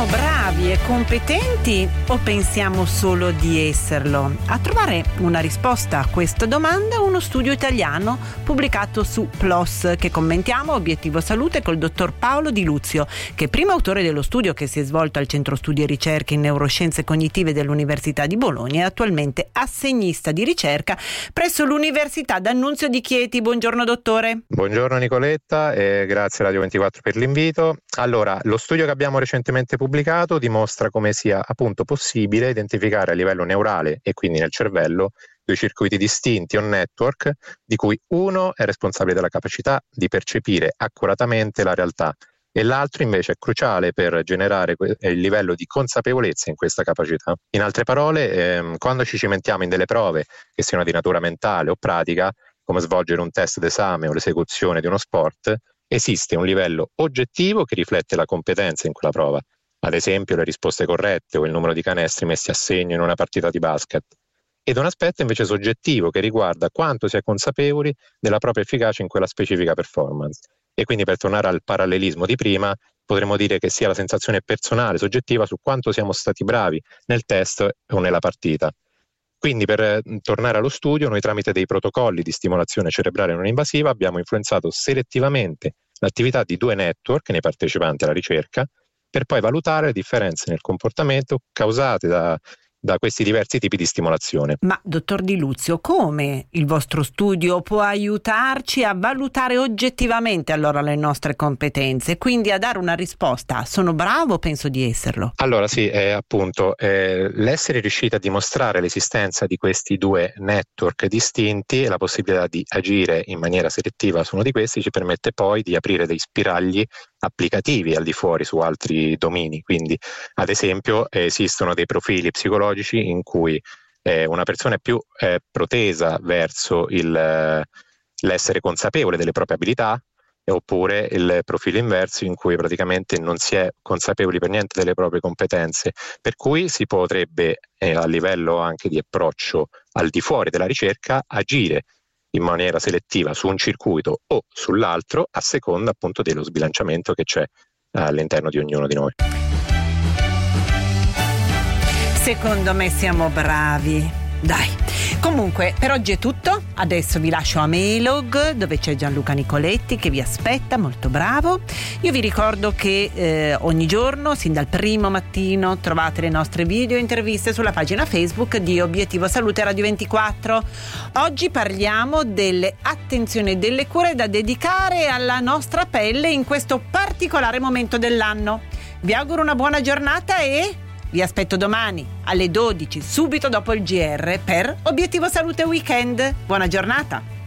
Siamo bravi e competenti o pensiamo solo di esserlo? A trovare una risposta a questa domanda uno studio italiano pubblicato su PLOS che commentiamo Obiettivo Salute col dottor Paolo Di Luzio, che è primo autore dello studio che si è svolto al Centro Studi e Ricerche in Neuroscienze Cognitive dell'Università di Bologna e attualmente assegnista di ricerca presso l'Università d'Annunzio di Chieti. Buongiorno dottore. Buongiorno Nicoletta e grazie Radio 24 per l'invito. Allora, lo studio che abbiamo recentemente pubblicato dimostra come sia appunto possibile identificare a livello neurale e quindi nel cervello due circuiti distinti o network di cui uno è responsabile della capacità di percepire accuratamente la realtà e l'altro invece è cruciale per generare il livello di consapevolezza in questa capacità. In altre parole, ehm, quando ci cimentiamo in delle prove che siano di natura mentale o pratica, come svolgere un test d'esame o l'esecuzione di uno sport, esiste un livello oggettivo che riflette la competenza in quella prova ad esempio le risposte corrette o il numero di canestri messi a segno in una partita di basket, ed un aspetto invece soggettivo che riguarda quanto si è consapevoli della propria efficacia in quella specifica performance. E quindi per tornare al parallelismo di prima, potremmo dire che sia la sensazione personale, soggettiva su quanto siamo stati bravi nel test o nella partita. Quindi per eh, tornare allo studio, noi tramite dei protocolli di stimolazione cerebrale non invasiva abbiamo influenzato selettivamente l'attività di due network nei partecipanti alla ricerca per poi valutare le differenze nel comportamento causate da da questi diversi tipi di stimolazione. Ma dottor Di Luzio, come il vostro studio può aiutarci a valutare oggettivamente allora le nostre competenze, quindi a dare una risposta? Sono bravo? Penso di esserlo. Allora sì, eh, appunto, eh, l'essere riusciti a dimostrare l'esistenza di questi due network distinti e la possibilità di agire in maniera selettiva su uno di questi ci permette poi di aprire dei spiragli applicativi al di fuori su altri domini. Quindi, ad esempio, esistono dei profili psicologici in cui eh, una persona è più eh, protesa verso il, eh, l'essere consapevole delle proprie abilità, oppure il profilo inverso in cui praticamente non si è consapevoli per niente delle proprie competenze, per cui si potrebbe eh, a livello anche di approccio al di fuori della ricerca agire in maniera selettiva su un circuito o sull'altro a seconda appunto dello sbilanciamento che c'è all'interno di ognuno di noi. Secondo me siamo bravi. Dai, Comunque, per oggi è tutto. Adesso vi lascio a Mailog dove c'è Gianluca Nicoletti che vi aspetta, molto bravo. Io vi ricordo che eh, ogni giorno, sin dal primo mattino, trovate le nostre video interviste sulla pagina Facebook di Obiettivo Salute Radio 24. Oggi parliamo delle attenzioni e delle cure da dedicare alla nostra pelle in questo particolare momento dell'anno. Vi auguro una buona giornata e vi aspetto domani alle 12, subito dopo il GR, per Obiettivo Salute Weekend. Buona giornata!